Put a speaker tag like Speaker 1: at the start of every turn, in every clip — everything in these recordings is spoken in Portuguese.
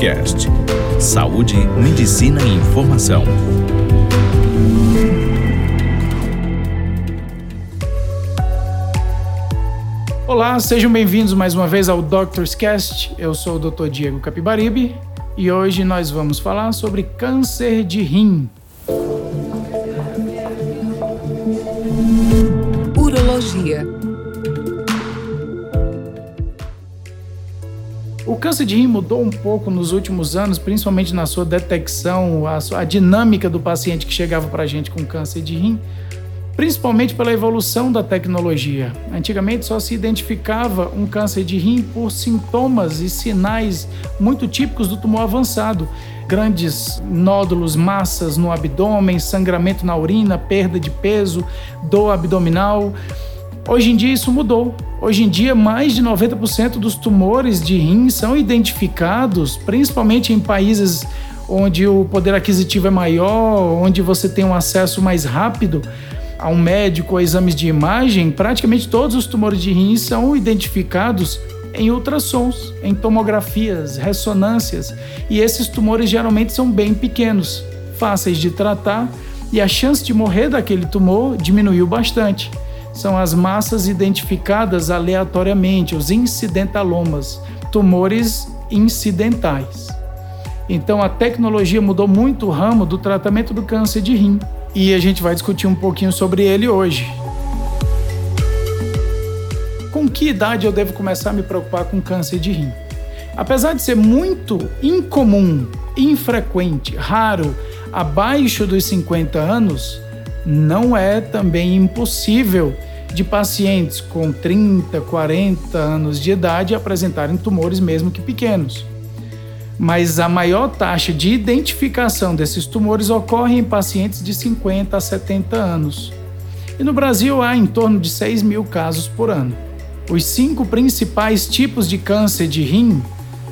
Speaker 1: Cast. Saúde, medicina e informação.
Speaker 2: Olá, sejam bem-vindos mais uma vez ao Doctor's Cast. Eu sou o Dr. Diego Capibaribe e hoje nós vamos falar sobre câncer de rim.
Speaker 3: Urologia.
Speaker 2: O câncer de rim mudou um pouco nos últimos anos, principalmente na sua detecção, a, sua, a dinâmica do paciente que chegava para a gente com câncer de rim, principalmente pela evolução da tecnologia. Antigamente só se identificava um câncer de rim por sintomas e sinais muito típicos do tumor avançado. Grandes nódulos, massas no abdômen, sangramento na urina, perda de peso, dor abdominal. Hoje em dia isso mudou. Hoje em dia, mais de 90% dos tumores de rim são identificados, principalmente em países onde o poder aquisitivo é maior, onde você tem um acesso mais rápido a um médico a exames de imagem, praticamente todos os tumores de rim são identificados em ultrassons, em tomografias, ressonâncias, e esses tumores geralmente são bem pequenos, fáceis de tratar, e a chance de morrer daquele tumor diminuiu bastante. São as massas identificadas aleatoriamente, os incidentalomas, tumores incidentais. Então a tecnologia mudou muito o ramo do tratamento do câncer de rim e a gente vai discutir um pouquinho sobre ele hoje. Com que idade eu devo começar a me preocupar com câncer de rim? Apesar de ser muito incomum, infrequente, raro, abaixo dos 50 anos, não é também impossível de pacientes com 30, 40 anos de idade apresentarem tumores mesmo que pequenos mas a maior taxa de identificação desses tumores ocorre em pacientes de 50 a 70 anos. E no Brasil há em torno de 6 mil casos por ano. Os cinco principais tipos de câncer de rim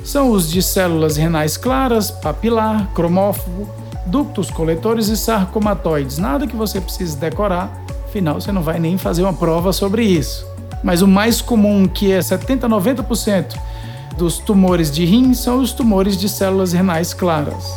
Speaker 2: são os de células renais claras, papilar, cromófobo, ductos coletores e sarcomatoides. Nada que você precise decorar, afinal você não vai nem fazer uma prova sobre isso. Mas o mais comum, que é 70 a 90%, dos tumores de rim são os tumores de células renais claras.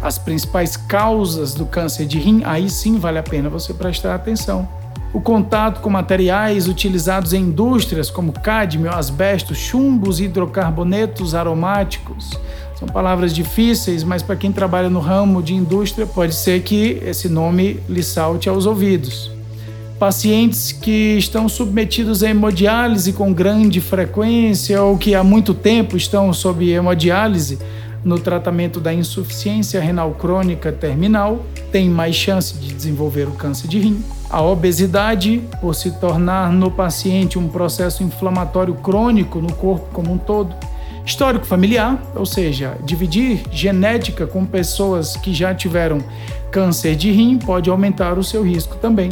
Speaker 2: As principais causas do câncer de rim, aí sim vale a pena você prestar atenção. O contato com materiais utilizados em indústrias como cádmio, asbesto, chumbos, hidrocarbonetos aromáticos. São palavras difíceis, mas para quem trabalha no ramo de indústria, pode ser que esse nome lhe salte aos ouvidos pacientes que estão submetidos a hemodiálise com grande frequência ou que há muito tempo estão sob hemodiálise no tratamento da insuficiência renal crônica terminal têm mais chance de desenvolver o câncer de rim. A obesidade, por se tornar no paciente um processo inflamatório crônico no corpo como um todo. Histórico familiar, ou seja, dividir genética com pessoas que já tiveram câncer de rim pode aumentar o seu risco também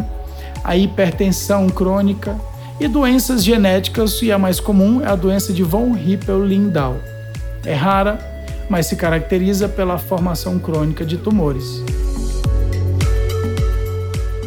Speaker 2: a hipertensão crônica e doenças genéticas, e a mais comum é a doença de von Hippel-Lindau. É rara, mas se caracteriza pela formação crônica de tumores.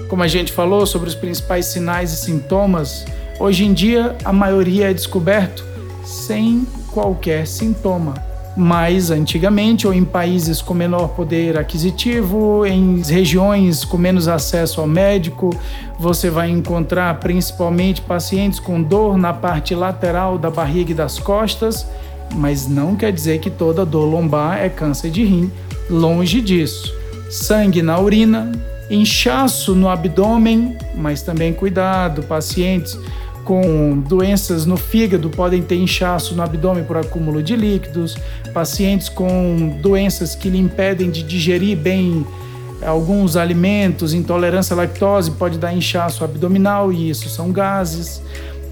Speaker 2: Como a gente falou sobre os principais sinais e sintomas, hoje em dia a maioria é descoberto sem qualquer sintoma mas antigamente ou em países com menor poder aquisitivo, em regiões com menos acesso ao médico, você vai encontrar principalmente pacientes com dor na parte lateral da barriga e das costas, mas não quer dizer que toda dor lombar é câncer de rim, longe disso. Sangue na urina, inchaço no abdômen, mas também cuidado, pacientes com doenças no fígado podem ter inchaço no abdômen por acúmulo de líquidos, pacientes com doenças que lhe impedem de digerir bem alguns alimentos, intolerância à lactose pode dar inchaço abdominal e isso são gases,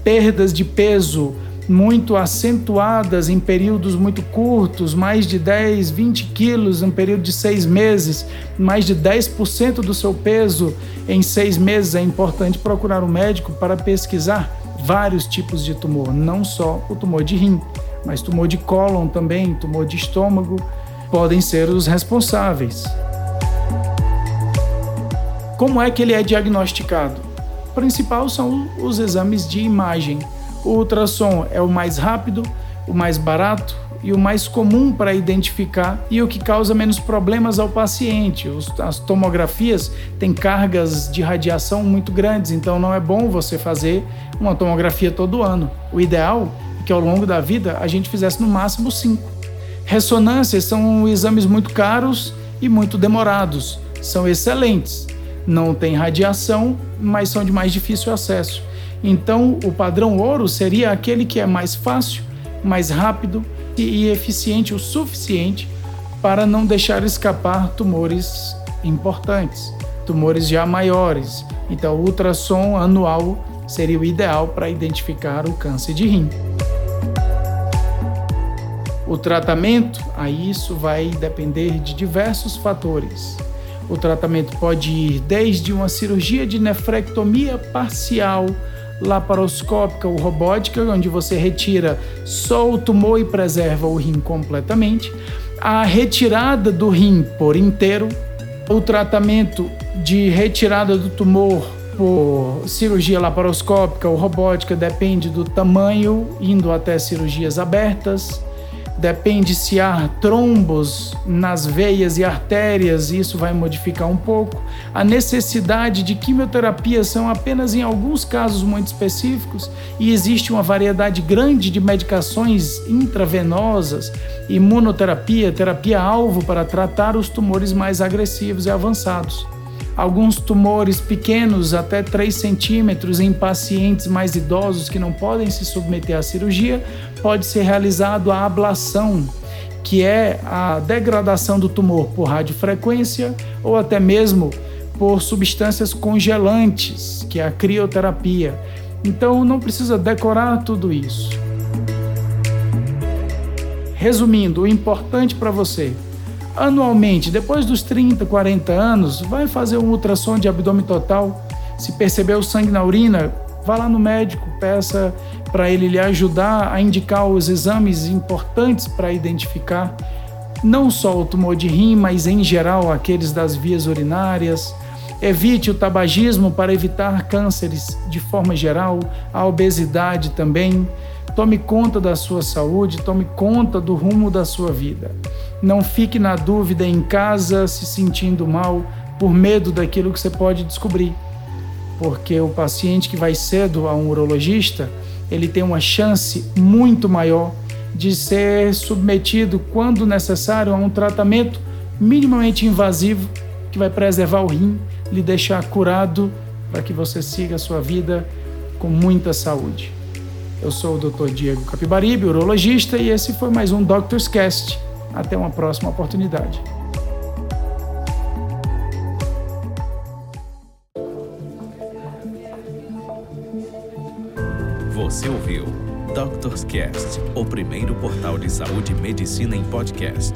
Speaker 2: perdas de peso muito acentuadas em períodos muito curtos, mais de 10, 20 quilos em um período de seis meses, mais de 10% do seu peso em seis meses, é importante procurar um médico para pesquisar vários tipos de tumor, não só o tumor de rim, mas tumor de cólon também, tumor de estômago, podem ser os responsáveis. Como é que ele é diagnosticado? O principal são os exames de imagem. O ultrassom é o mais rápido, o mais barato e o mais comum para identificar e o que causa menos problemas ao paciente. as tomografias têm cargas de radiação muito grandes, então não é bom você fazer uma tomografia todo ano. O ideal é que ao longo da vida a gente fizesse no máximo cinco. Ressonâncias são exames muito caros e muito demorados. São excelentes. Não tem radiação, mas são de mais difícil acesso. Então, o padrão ouro seria aquele que é mais fácil, mais rápido e eficiente o suficiente para não deixar escapar tumores importantes, tumores já maiores. Então, o ultrassom anual seria o ideal para identificar o câncer de rim. O tratamento, aí isso vai depender de diversos fatores. O tratamento pode ir desde uma cirurgia de nefrectomia parcial, laparoscópica ou robótica, onde você retira só o tumor e preserva o rim completamente, a retirada do rim por inteiro, o tratamento de retirada do tumor por cirurgia laparoscópica ou robótica depende do tamanho, indo até cirurgias abertas Depende se há trombos nas veias e artérias, isso vai modificar um pouco. A necessidade de quimioterapia são apenas em alguns casos muito específicos e existe uma variedade grande de medicações intravenosas, imunoterapia, terapia-alvo para tratar os tumores mais agressivos e avançados alguns tumores pequenos, até 3 centímetros, em pacientes mais idosos que não podem se submeter à cirurgia, pode ser realizado a ablação, que é a degradação do tumor por radiofrequência ou até mesmo por substâncias congelantes, que é a crioterapia. Então não precisa decorar tudo isso. Resumindo, o importante para você anualmente, depois dos 30, 40 anos, vai fazer um ultrassom de abdômen total. Se perceber o sangue na urina, vá lá no médico, peça para ele lhe ajudar a indicar os exames importantes para identificar não só o tumor de rim, mas em geral aqueles das vias urinárias. Evite o tabagismo para evitar cânceres de forma geral, a obesidade também. Tome conta da sua saúde, tome conta do rumo da sua vida. Não fique na dúvida em casa se sentindo mal por medo daquilo que você pode descobrir. Porque o paciente que vai cedo a um urologista, ele tem uma chance muito maior de ser submetido, quando necessário, a um tratamento minimamente invasivo que vai preservar o rim, lhe deixar curado para que você siga a sua vida com muita saúde. Eu sou o Dr. Diego Capibaribe, urologista, e esse foi mais um Doctor's Cast até uma próxima oportunidade.
Speaker 1: Você ouviu Doctor's Cast, o primeiro portal de saúde e medicina em podcast.